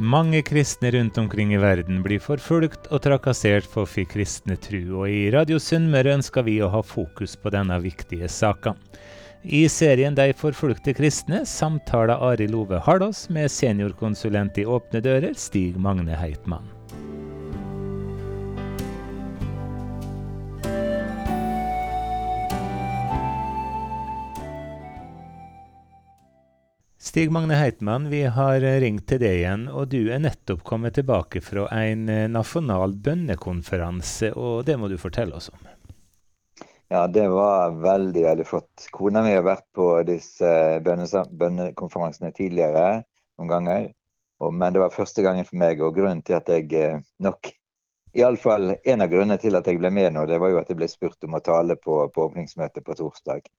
Mange kristne rundt omkring i verden blir forfulgt og trakassert for sin kristne tru, og i Radio Sunnmøre ønsker vi å ha fokus på denne viktige saka. I serien De forfulgte kristne samtaler Arild Ove Hardås med seniorkonsulent i Åpne dører, Stig Magne Heitmann. Stig Magne Heitmann, vi har ringt til deg igjen, og du er nettopp kommet tilbake fra en eh, nasjonal bønnekonferanse, og det må du fortelle oss om. Ja, det var veldig, veldig flott. Kona mi har vært på disse bønnekonferansene tidligere noen ganger, men det var første gangen for meg, og grunnen til at jeg eh, nok Iallfall en av grunnene til at jeg ble med nå, det var jo at jeg ble spurt om å tale på, på åpningsmøtet på torsdag.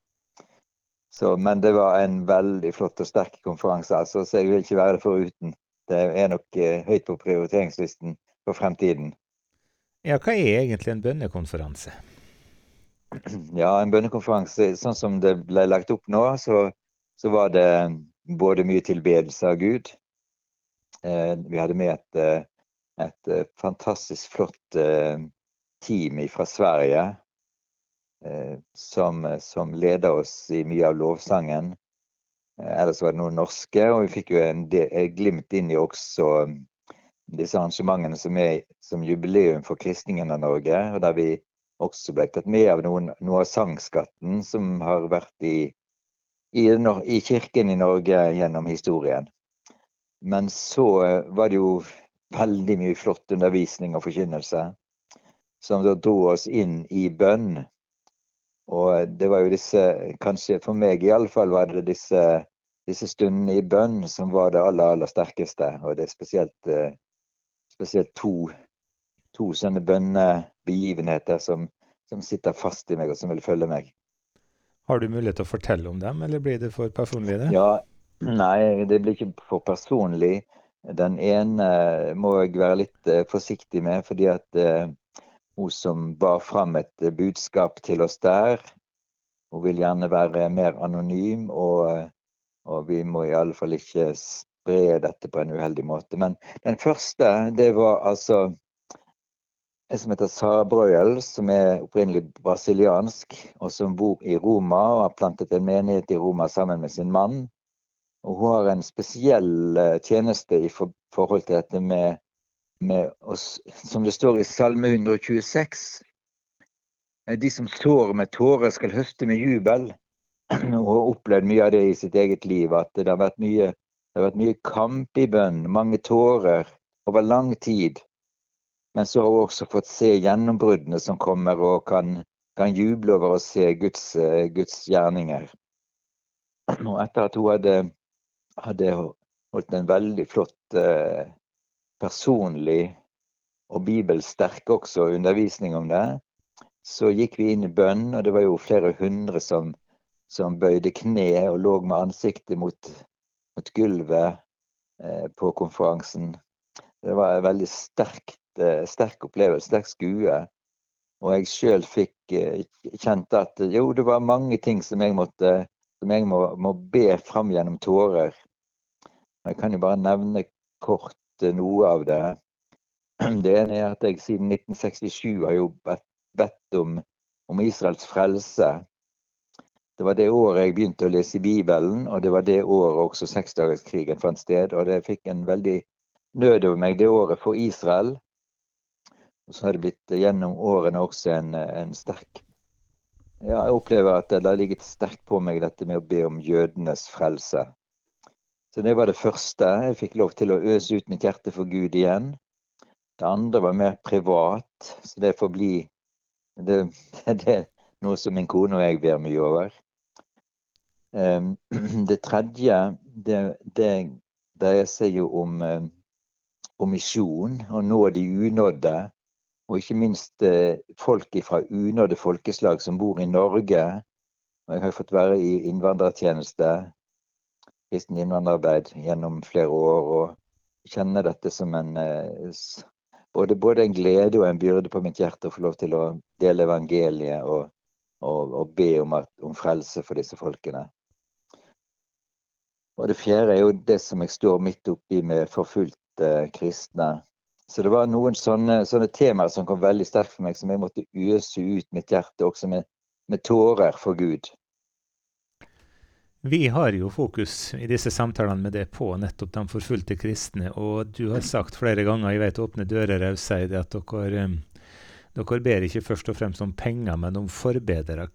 Så, men det var en veldig flott og sterk konferanse, altså, så jeg vil ikke være det foruten. Det er nok eh, høyt på prioriteringslisten for fremtiden. Ja, hva er egentlig en bønnekonferanse? Ja, en bønnekonferanse, sånn som det ble lagt opp nå, så, så var det både mye tilbedelse av Gud. Eh, vi hadde med et, eh, et, eh, fantastisk flott eh, team fra Sverige som, som leda oss i mye av lovsangen. Eh, ellers var det noen norske, og vi fikk jo en glimt inn i også mm, disse arrangementene som er som jubileum for kristningen av Norge, og der vi også ble tatt med av noen, noe av sangskatten som har vært i, i, i, kirken i Norge gjennom historien. Men så eh, var det jo veldig mye flott undervisning og forkynnelse som da dro oss inn i bønn. Og det var jo disse, kanskje for meg iallfall, var det disse, disse stundene i bønn som var det aller, aller sterkeste. Og det er spesielt, eh, spesielt to, to sånne bønnebegivenheter som, som sitter fast i meg, og som vil følge meg. Har du mulighet til å fortelle om dem, eller blir det for personlig? det? Ja, Nei, det blir ikke for personlig. Den ene må jeg være litt uh, forsiktig med, fordi at uh, hun som bar fram et eh, budskap til oss der. Hun vil gjerne være mer anonym, og, og vi må i alle fall ikke spre dette på en uheldig måte. Men den første, det var altså en som heter Sara Brøyel, som er opprinnelig brasiliansk, og som bor i Roma og har plantet en menighet i Roma sammen med sin mann. Og hun har en spesiell eh, tjeneste i forhold til dette med med oss, som det står i Salme 126. Eh, de som sår med tårer, skal høste med jubel. Og har opplevd mye av det i sitt eget liv. At det har vært mye, har vært mye kamp i bønn, mange tårer over lang tid. Men så har hun også fått se gjennombruddene som kommer, og kan, kan juble over å se Guds, eh, Guds, gjerninger. Og etter at hun hadde, hadde holdt en veldig flott eh, personlig og bibelsterk også undervisning om det. Så gikk vi inn i bønn, og det var jo flere hundre som, som bøyde kne og lå med ansiktet mot, mot gulvet eh, på konferansen. Det var en veldig sterkt, eh, sterk opplevelse, sterk skue. Og jeg sjøl fikk eh, kjent at jo, det var mange ting som jeg måtte som jeg må, må be fram gjennom tårer. Jeg kan jo bare nevne kort noe av det. Det ene er at jeg siden 1967 har jo bedt om, om Israels frelse. Det var det året jeg begynte å lese i Bibelen, og det var det året også seksdagerskrigen fant sted. Og det fikk en veldig nød over meg det året for Israel. Og så har det blitt gjennom årene også en, en sterk ja, Jeg opplever at det har ligget sterkt på meg dette med å be om jødenes frelse. Så det var det første. Jeg fikk lov til å øse ut mitt hjerte for Gud igjen. Det andre var mer privat, så det får bli det, det er noe som min kone og jeg ber mye over. Ehm, det tredje, det, det dreier seg jo om, eh, om misjon, å nå de unådde. Og ikke minst eh, folk fra unådde folkeslag som bor i Norge. Og jeg har fått være i innvandrertjeneste kristen innvandrerarbeid gjennom flere år og kjenner dette som en eh, både, både, en glede og en byrde på mitt hjerte å få lov til å dele evangeliet og, og, og be om, at, om, frelse for disse folkene. Og det fjerde er jo det som jeg står midt oppi med forfulgt forfulgte kristne. Så det var noen sånne, sånne temaer som kom veldig sterkt for meg, som jeg måtte øse ut mitt hjerte også med, med tårer for Gud. Vi har jo fokus i disse samtalene med det på nettopp de forfulgte kristne. Og du har sagt flere ganger, jeg vet Åpne dører Rausseid, at dere, dere ber ikke først og fremst om penger, men om forbedere.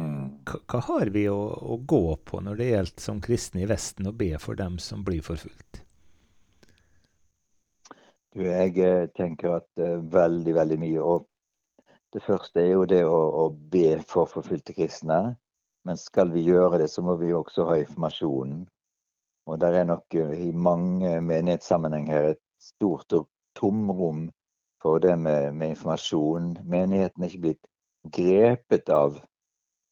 Mm. Hva har vi å, å, gå på når det gjelder som kristne i Vesten å be for dem som blir forfulgt? Du, jeg eh, tenker at uh, veldig, veldig mye. Og det første er jo det å, å, be for forfulgte kristne. Men skal vi gjøre det, så må vi også ha informasjonen. Og der er nok uh, i mange menighetssammenhenger et stort tomrom for det med, med informasjon. Menigheten er ikke blitt grepet av,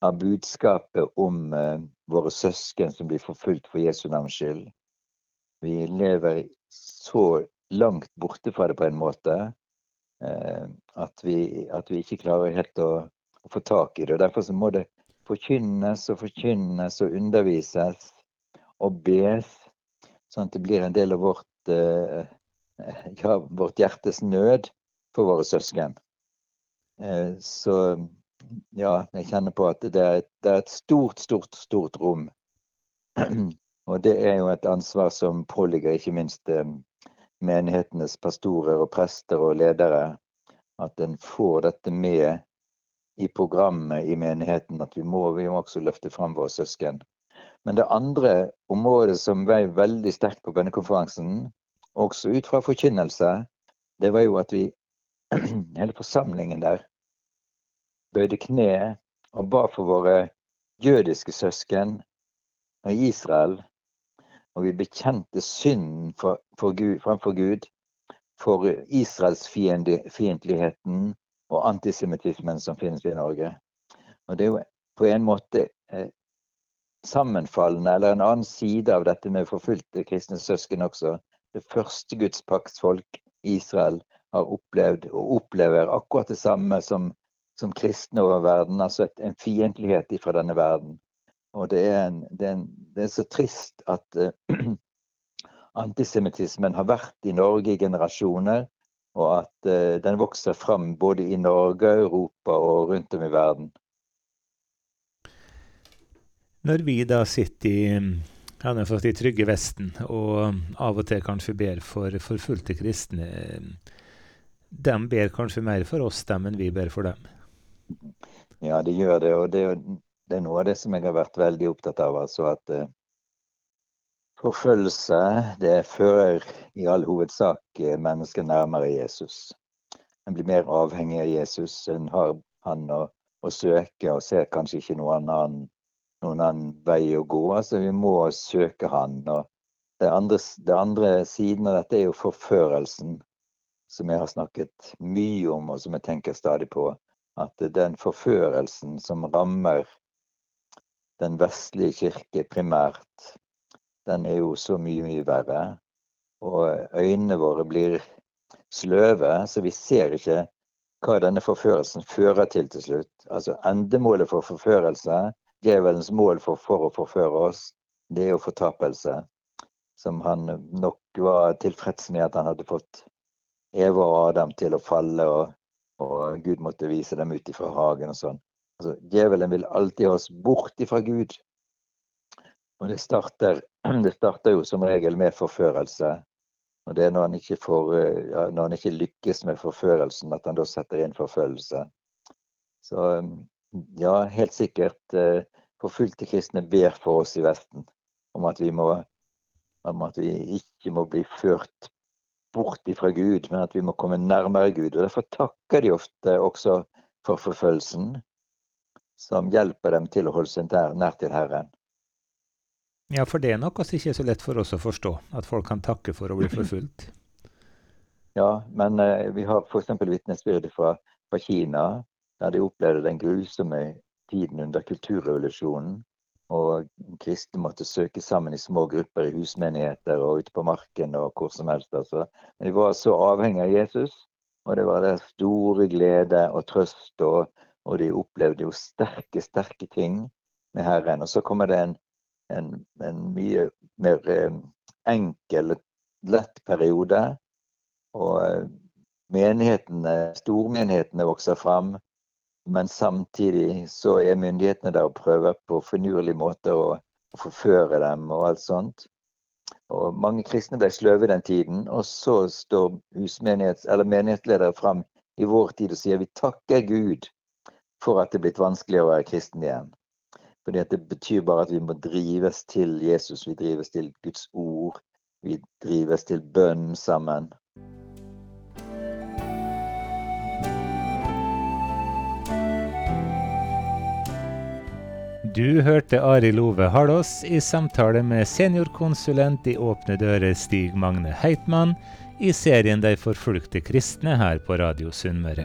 av budskapet om uh, våre søsken som blir forfulgt for Jesu navns skyld. Vi lever så langt borte fra det på en måte. uh, at, vi, at, vi, ikke klarer helt å, å, få tak i det. og Derfor så må det forkynnes og forkynnes og undervises og bes, sånn at det blir en del av vårt, eh, ja, vårt hjertes nød for våre søsken. Eh, så ja, jeg kjenner på at det er, et, det er et stort, stort, stort rom. Og det er jo et ansvar som påligger ikke minst menighetenes pastorer og prester og ledere, at en får dette med i programmet i menigheten. At vi må, vi må også løfte fram våre søsken. Men det andre området som vei veldig sterkt på bønnekonferansen, også ut fra forkynnelse, det var jo at vi, hele forsamlingen der, bøyde kne og ba for våre jødiske søsken og Israel og vi bekjente synden for, for Gud, framfor Gud, for Israelsfiendtligheten og antisemittismen som finnes i Norge. Og det er jo på en måte eh, sammenfallende, eller en annen side av dette med forfulgte kristne søsken også. Det første gudspaktsfolk Israel har opplevd og opplever akkurat det samme som, som kristne over verden. Altså et, en fiendtlighet fra denne verden. Og det er, en, det, er en, det er, så trist at uh, antisemittismen har vært i Norge i generasjoner, og at uh, den vokser fram både i Norge, Europa og rundt om i verden. Når vi da sitter i, ja, i trygge Vesten, og av og til kanskje ber for forfulgte kristne, de ber kanskje mer for oss dem enn vi ber for dem? Ja, de gjør det. og det, det er noe av det som jeg har vært veldig opptatt av. altså at uh, Forfølgelse det fører i all hovedsak eh, mennesker nærmere Jesus. En blir mer avhengig av Jesus. En har han å, å søke og ser kanskje ikke noen annen, noen annen vei å gå. altså Vi må søke han. og det andre, det andre siden av dette er jo forførelsen, som jeg har snakket mye om, og som jeg tenker stadig på. At den forførelsen som rammer den vestlige kirke primært, den er jo så mye, mye verre. Og øynene våre blir sløve, så vi ser ikke hva denne forførelsen fører til til slutt. Altså endemålet for forførelse, djevelens mål for, for å forføre oss, det er jo fortapelse. Som han nok var tilfreds med at han hadde fått Eva og Adam til å falle, og, og Gud måtte vise dem ut ifra hagen og sånn. Altså, djevelen vil alltid ha oss bort ifra Gud. Og det starter, det starter, jo som regel med forførelse. Og det er når han, får, eh, ja, når han ikke lykkes med forførelsen, at han da setter inn forfølgelse. Så ja, helt sikkert. Eh, forfulgte kristne ber for oss i Vesten om at vi må om at vi ikke må bli ført bort ifra Gud, men at vi må komme nærmere Gud. Og Derfor takker de ofte også for forfølgelsen som hjelper dem til å holde seg nær til Herren. Ja, for det er noe som ikke så lett for oss å forstå, at folk kan takke for å bli forfulgt. Ja, men uh, vi har f.eks. vitnesbyrd fra, fra Kina, der de opplevde den grusomme tiden under kulturrevolusjonen. Og kristne måtte søke sammen i små grupper i husmenigheter og ute på marken og hvor som helst. Altså. Men de var så avhengige av Jesus, og det var der store glede og trøst og og de opplevde jo sterke, sterke ting med Herren. Og så kommer det en, en, en mye mer eh, enkel lett periode. Og eh, menighetene, stormenighetene vokser fram. Men samtidig så er myndighetene der og prøver på finurlige måte å, forføre dem og alt sånt. Og mange kristne ble sløve den tiden. Og så står menighetsledere fram i vår tid og sier vi takker Gud for at det er blitt vanskeligere å være kristen igjen. Fordi Det betyr bare at vi må drives til Jesus, vi drives til Guds ord. Vi drives til bønn sammen. Du hørte Ari Love Harlås i samtale med seniorkonsulent i Åpne dører Stig Magne Heitmann i serien De forfulgte kristne her på Radio Sunnmøre.